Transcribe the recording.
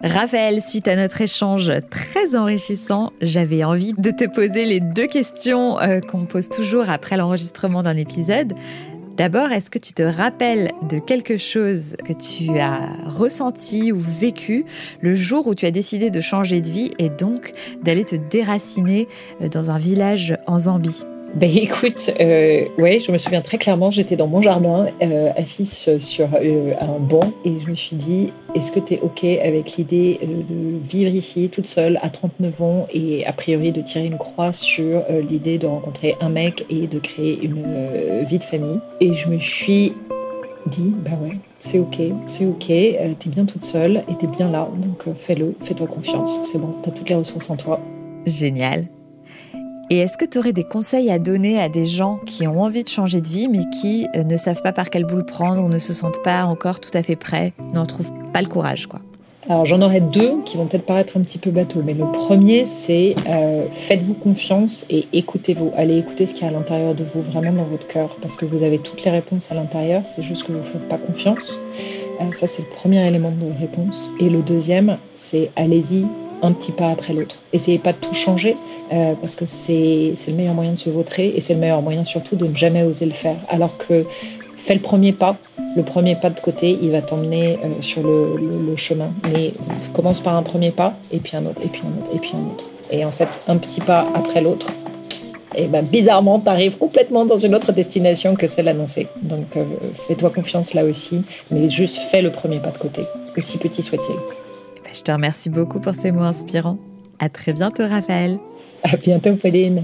Raphaël, suite à notre échange très enrichissant, j'avais envie de te poser les deux questions euh, qu'on pose toujours après l'enregistrement d'un épisode. D'abord, est-ce que tu te rappelles de quelque chose que tu as ressenti ou vécu le jour où tu as décidé de changer de vie et donc d'aller te déraciner euh, dans un village en Zambie? Ben écoute, euh, ouais, je me souviens très clairement, j'étais dans mon jardin, euh, assise sur euh, un banc, et je me suis dit, est-ce que tu OK avec l'idée de vivre ici toute seule à 39 ans et a priori de tirer une croix sur l'idée de rencontrer un mec et de créer une vie de famille? Et je me suis dit, bah ouais, c'est OK, c'est OK, t'es bien toute seule et t'es bien là, donc fais-le, fais-toi confiance, c'est bon, t'as toutes les ressources en toi. Génial. Et est-ce que tu aurais des conseils à donner à des gens qui ont envie de changer de vie, mais qui euh, ne savent pas par quelle boule prendre ou ne se sentent pas encore tout à fait prêts, n'en trouvent pas le courage quoi? Alors j'en aurais deux qui vont peut-être paraître un petit peu bateau, mais le premier c'est euh, faites-vous confiance et écoutez-vous. Allez écouter ce qu'il y a à l'intérieur de vous, vraiment dans votre cœur, parce que vous avez toutes les réponses à l'intérieur, c'est juste que vous ne faites pas confiance. Euh, ça c'est le premier élément de réponse. Et le deuxième c'est allez-y un petit pas après l'autre. Essayez pas de tout changer, euh, parce que c'est le meilleur moyen de se vautrer et c'est le meilleur moyen surtout de ne jamais oser le faire. Alors que fais le premier pas, le premier pas de côté, il va t'emmener euh, sur le, chemin. Mais commence par un premier pas et puis un autre, et puis un autre, et puis un autre. Et en fait, un petit pas après l'autre, et ben bizarrement, tu arrives complètement dans une autre destination que celle annoncée. Donc euh, fais-toi confiance là aussi, mais juste fais le premier pas de côté, aussi petit soit-il. Je te remercie beaucoup pour ces mots inspirants. À très bientôt, Raphaël. À bientôt, Pauline.